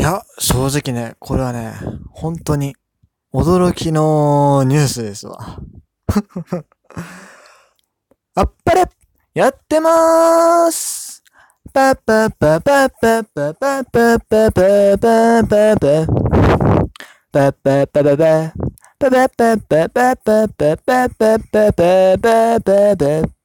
いや、正直ね、これはね、本当に驚きのニュースですわ。あっぱれやってまーす。パパパパパパパパパパパパ。パパパパパパパパパパパパパパパパパパパ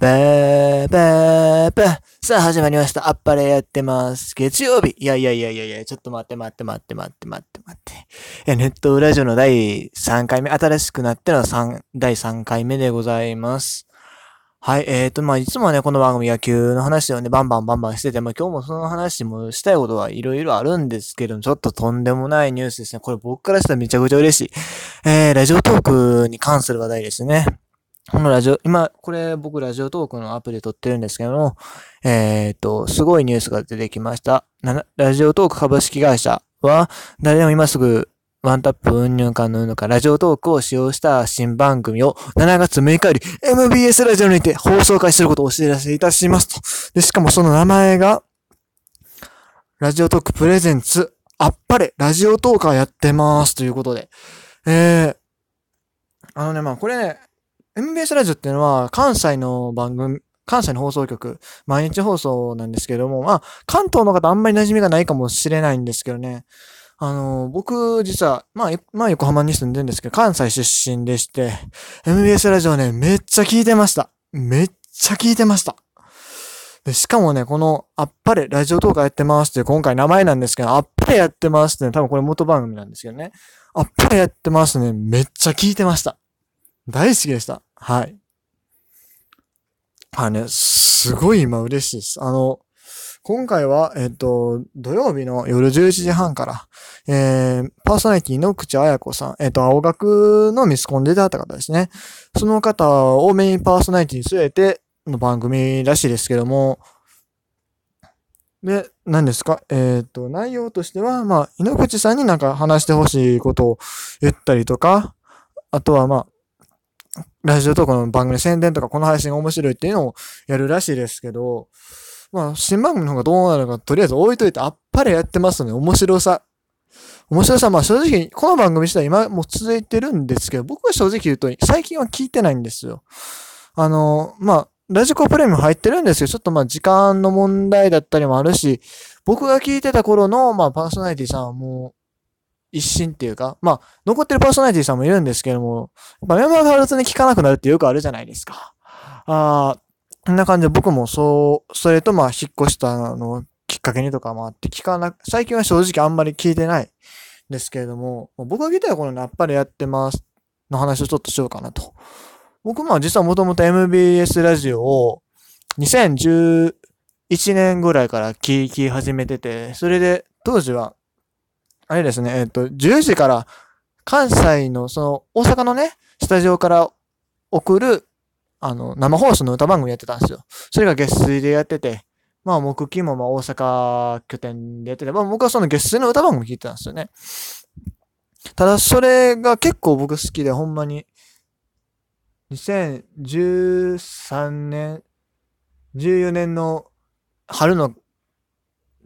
ばーば。ばばば。さあ、始まりました。あっぱれやってます。月曜日。いやいやいやいやいや、ちょっと待って待って待って待って待って待って。え、ネットラジオの第3回目、新しくなっての3、第3回目でございます。はい、えーと、まあ、いつもね、この番組野球の話をね、バンバンバンバンしてて、まあ、今日もその話もしたいことはいろいろあるんですけど、ちょっととんでもないニュースですね。これ僕からしたらめちゃくちゃ嬉しい。えー、ラジオトークに関する話題ですね。このラジオ、今、これ僕ラジオトークのアプリで撮ってるんですけども、えーと、すごいニュースが出てきました。ラジオトーク株式会社は、誰でも今すぐワンタップうんぬんかんぬんかラジオトークを使用した新番組を7月6日より MBS ラジオにて放送開始することをお知らせいたしますと。で、しかもその名前が、ラジオトークプレゼンツ、あっぱれ、ラジオトーカーやってますということで。えー、あのね、まあこれね、MBS ラジオっていうのは関西の番組、関西の放送局、毎日放送なんですけども、まあ、関東の方あんまり馴染みがないかもしれないんですけどね。あの、僕、実は、まあ、まあ、横浜に住んでるんですけど、関西出身でして、MBS ラジオね、めっちゃ聞いてました。めっちゃ聞いてました。で、しかもね、この、あっぱれ、ラジオトークやってますっていう今回名前なんですけど、あっぱれやってますってね、多分これ元番組なんですけどね。あっぱれやってますね、めっちゃ聞いてました。大好きでした。はい。はいね、すごい今嬉しいです。あの、今回は、えっと、土曜日の夜11時半から、えー、パーソナリティの口彩子さん、えっと、青学のミスコンで出会った方ですね。その方をメインパーソナリティに据えての番組らしいですけども、で、何ですか？えっ、と、内容としては、まあ、井ノ口さんになんか話してほしいことを言ったりとか、あとはまあ、ラジオとかの番組宣伝とかこの配信が面白いっていうのをやるらしいですけど、まあ、新番組の方がどうなるか、とりあえず置いといて、あっぱれやってますね。面白さ。面白さ、まあ正直、この番組自体今も続いてるんですけど、僕は正直言うと、最近は聞いてないんですよ。あの、まあ、ラジコプレミアム入ってるんですけど、ちょっとまあ時間の問題だったりもあるし、僕が聞いてた頃の、まあパーソナリティさんはもう、一新っていうか、まあ、残ってるパーソナリティさんもいるんですけども、やっメンバーが変わらずに聞かなくなるってよくあるじゃないですか。ああ、こんな感じで僕もそう、それとまあ引っ越したのをきっかけにとかもあって聞かな、最近は正直あんまり聞いてないんですけれども、僕が聞いたらこのね、やっぱりやってますの話をちょっとしようかなと。僕も実はもともと MBS ラジオを2011年ぐらいから聞き始めてて、それで当時は、あれですね、えっと、10時から関西のその大阪のね、スタジオから送るあの、生放送の歌番組やってたんですよ。それが月水でやってて、まあ、木金もまあ大阪拠点でやってて、まあ僕はその月水の歌番組聞いてたんですよね。ただ、それが結構僕好きで、ほんまに、2013年、14年の春の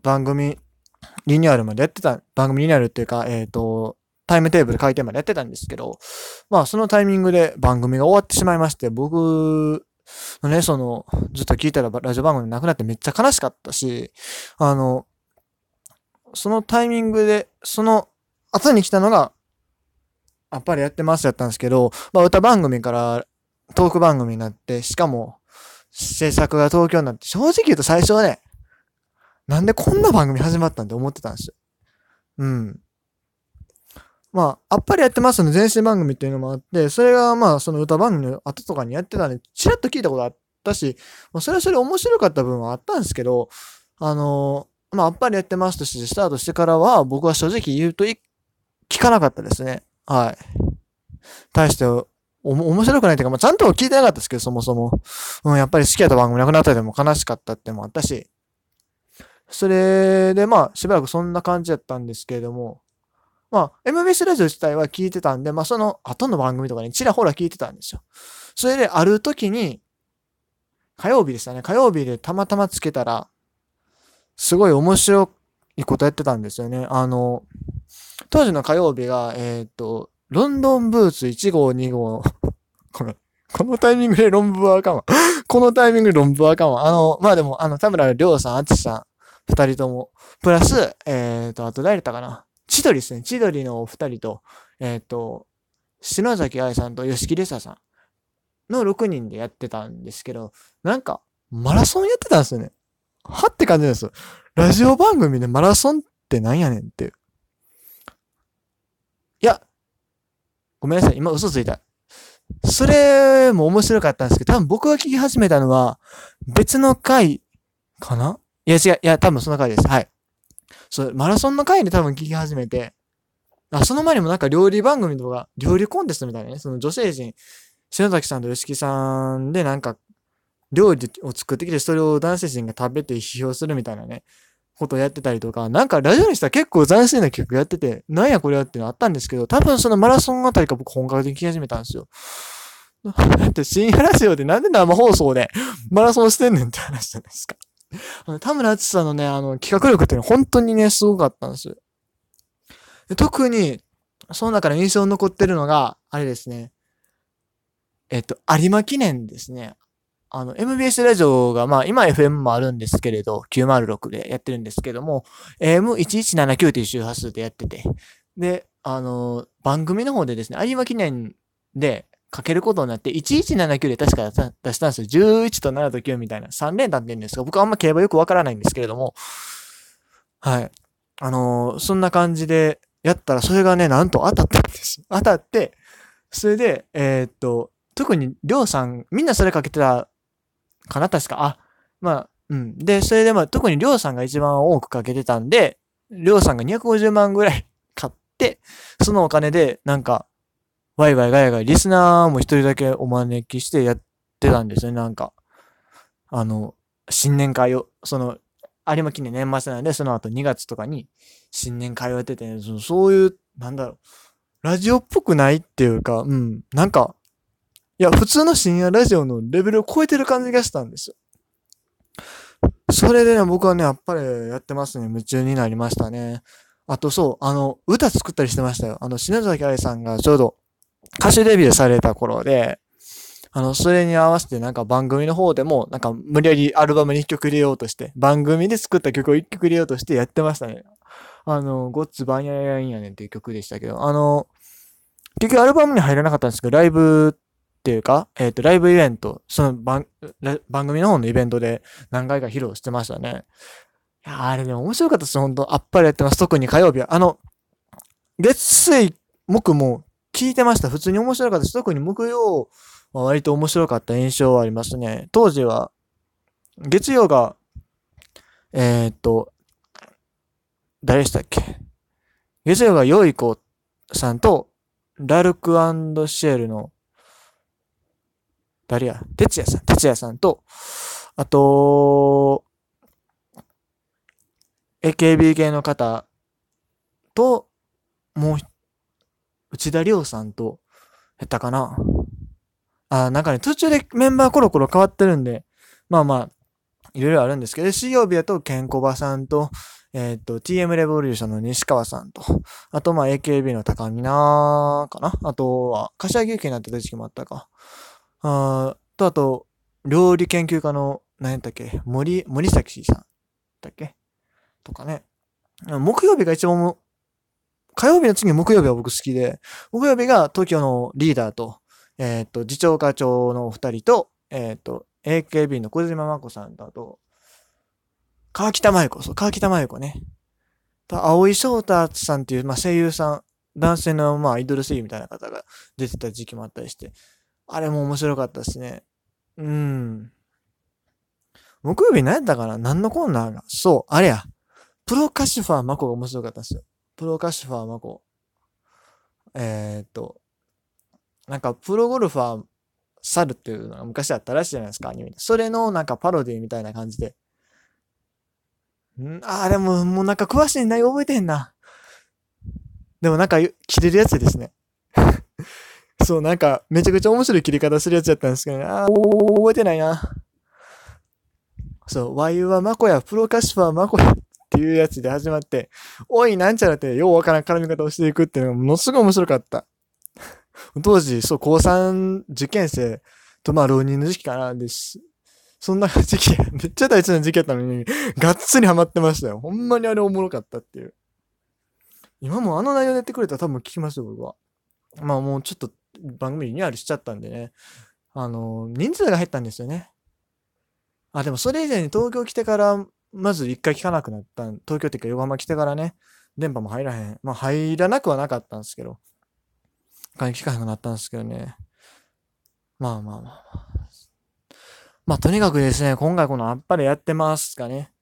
番組リニューアルまでやってた、番組リニューアルっていうか、えっ、ー、と、タイムテーブル改定までやってたんですけど、まあそのタイミングで番組が終わってしまいまして、僕のね、その、ずっと聞いたらラジオ番組なくなってめっちゃ悲しかったし、あの、そのタイミングで、その後に来たのが、やっぱりやってますやったんですけど、まあ歌番組からトーク番組になって、しかも制作が東京になって、正直言うと最初はね、なんでこんな番組始まったんって思ってたんですよ。うん。まあ、あっぱりやってますの前身番組っていうのもあって、それがまあ、その歌番組の後とかにやってたんで、ちらっと聞いたことあったし、まあ、それはそれ面白かった部分はあったんですけど、あのー、まあ、あっぱりやってますとしてスタートしてからは、僕は正直言うと聞かなかったですね。はい。対して、お、面白くないっていうか、まあ、ちゃんと聞いてなかったですけど、そもそも。うん、やっぱり好きやった番組なくなったでも悲しかったってもあったし、それでまあ、しばらくそんな感じだったんですけれども、まあ、MBS ラジオ自体は聞いてたんで、まあ、その後の番組とかにちらほら聞いてたんですよ。それで、ある時に、火曜日でしたね。火曜日でたまたまつけたら、すごい面白いことやってたんですよね。あの、当時の火曜日が、えっ、と、ロンドンブーツ1号2号、この、このタイミングで論文はあかんわ。このタイミングで論文はあかんわ。あの、まあでも、あの、田村亮さん、あつさん、二人とも、プラス、えっ、と、あと誰だったかな？千鳥ですね。千鳥のお二人と、えっ、と、篠崎愛さんと吉木りささんの6人でやってたんですけど、なんか、マラソンやってたんですよね。はって感じです。ラジオ番組でマラソンってなんやねんって。いや、ごめんなさい。今嘘ついた。それも面白かったんですけど、多分僕が聞き始めたのは、別の回かな？いや違う、いや、多分その回です。はい。そう、マラソンの回で多分聞き始めて、あ、その前にもなんか料理番組とか、料理コンテストみたいなね、その女性陣、篠崎さんと吉木さんでなんか、料理を作ってきて、それを男性陣が食べて批評するみたいなね、ことをやってたりとか、なんかラジオにしたら結構斬新な曲やってて、なんやこれはっていうのあったんですけど、多分そのマラソンあたりか僕本格的に聞き始めたんですよ。だって深夜ラジオでなんで生放送でマラソンしてんねんって話じゃないですか。あの田村淳さんのね、あの企画力って、本当にね、すごかったんですよ。特に、その中で印象に残ってるのが、あれですね。えっと、有馬記念ですね。あの、MBS ラジオが、まあ、今 FM もあるんですけれど、906でやってるんですけども、AM1179 っていう周波数でやってて、で、あの、番組の方でですね、有馬記念でかけることになって、1179で確か出したんですよ。11と7と9みたいな3連単って言うんですが、僕はあんま競馬よくわからないんですけれども、はい。あのそんな感じでやったら、それがね、なんと当たったんです。当たって、それで、えー、っと、特に、りょうさん、みんなそれかけてたかな？確か。あ、まあ、うん。で、それでまあ、特にりょうさんが一番多くかけてたんで、りょうさんが250万ぐらい買って、そのお金で、なんか、ワイワイガヤガヤ、リスナーも一人だけお招きしてやってたんですよね、なんか。あの、新年会を、その、有馬記念年末なんで、その後2月とかに新年会をやってて、ね、そそういう、なんだろう、ラジオっぽくないっていうか、うん、なんか、いや、普通の深夜ラジオのレベルを超えてる感じがしたんですよ。それでね、僕はね、やっぱりやってますね。夢中になりましたね。あとそう、あの、歌作ったりしてましたよ。あの、篠崎愛さんがちょうど歌手デビューされた頃で、あの、それに合わせてなんか番組の方でも、なんか無理やりアルバムに一曲入れようとして、番組で作った曲を一曲入れようとしてやってましたね。あの、ゴッツバンヤヤンやねんっていう曲でしたけど、あの、結局アルバムに入らなかったんですけど、ライブっていうか、えっ、ー、と、ライブイベント、その番、番組の方のイベントで何回か披露してましたね。いや、あれね、面白かったです、本当あっぱれやってます。特に火曜日は。あの、月水、木も聞いてました。普通に面白かったです。特に木曜は割と面白かった印象はありますね。当時は、月曜が、えー、っと、誰でしたっけ？月曜が良い子さんと、ラルクシエルの誰や？哲也さん、哲也さんと、あと、AKB 系の方と、もう一、内田亮さんと、やったかな。あ、なんかね、途中でメンバーコロコロ変わってるんで、まあまあ、いろいろあるんですけど、水曜日だと、ケンコバさんと、えっ、ー、と、TM レボリューションの西川さんと、あと、まあ、AKB の高見なかなあとは、柏木由紀になってた時期もあったか。あと、あと、料理研究家の、何やったっけ森、森崎さんだっけ？とかね。木曜日が一番火曜日の次木曜日は僕好きで、木曜日が東京のリーダーと、えっ、と、次長課長のお二人と、えっ、ー、と、AKB の小島真子さんと、あと、川北麻由子、そう、川北麻由子ね。と、青井翔太さんっていう、まあ、声優さん、男性の、まあ、アイドル声優みたいな方が出てた時期もあったりして、あれも面白かったですね。うん。木曜日何やったかな？何のコーナーが？そう、あれや。プロカシファーマコが面白かったんですよ。プロカシファーマコ。えー、っと、なんかプロゴルファー猿っていうのが昔あったらしいじゃないですか、アニメそれのなんかパロディみたいな感じで。ん？ああ、でももうなんか詳しい内容覚えてへんな。でもなんか切れるやつですね。そう、なんか、めちゃくちゃ面白い切り方するやつやったんですけどね。ああ、覚えてないな。そう、ワイはマコや、プロカシファーマコやっていうやつで始まって、おい、なんちゃらって、ようわからん絡み方をしていくっていうのがものすごい面白かった。当時、そう、高3受験生と、まあ、浪人の時期かな、です。そんな時期、めっちゃ大事な時期やったのに、がっつりハマってましたよ。ほんまにあれおもろかったっていう。今もあの内容でやってくれたら多分聞きますよ、僕は。まあもうちょっと番組リニューアルしちゃったんでね。あの、人数が減ったんですよね。あ、でもそれ以前に東京来てから、まず一回聞かなくなった。東京っていうか横浜来てからね、電波も入らへん。まあ入らなくはなかったんですけど。一回聞かなくなったんですけどね。まあまあまあまあ。まあとにかくですね、今回このあっぱれやってますかね。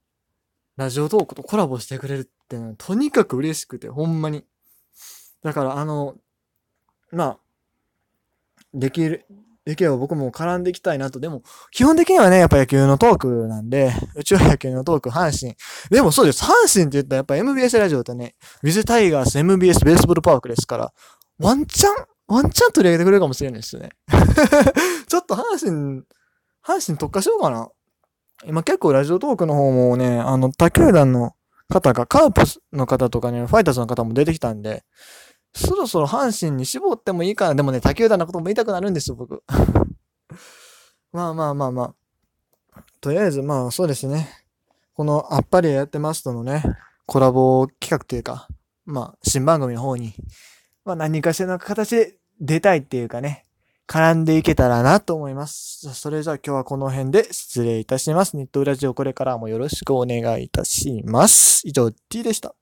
ラジオトークとコラボしてくれるってのはとにかく嬉しくて、ほんまに。だからあの、まあ、できる、できれば僕も絡んでいきたいなと。でも、基本的にはね、やっぱ野球のトークなんで、うちは野球のトーク、阪神。でもそうです。阪神って言ったらやっぱ MBS ラジオってね、ウィズタイガース MBS ベースボールパークですから、ワンチャン、ワンチャン取り上げてくれるかもしれないですね。ちょっと阪神、阪神特化しようかな。今結構ラジオトークの方もね、あの、他球団の方が、カープの方とかね、ファイターズの方も出てきたんで、そろそろ阪神に絞ってもいいかな。でもね、他球団のことも言いたくなるんですよ、僕。まあまあまあまあ。とりあえず、まあそうですね。このあっぱれやってますとのね、コラボ企画というか、まあ、新番組の方に、まあ何かしらの形で出たいっていうかね、絡んでいけたらなと思います。それじゃあ今日はこの辺で失礼いたします。ネットラジオこれからもよろしくお願いいたします。以上、T でした。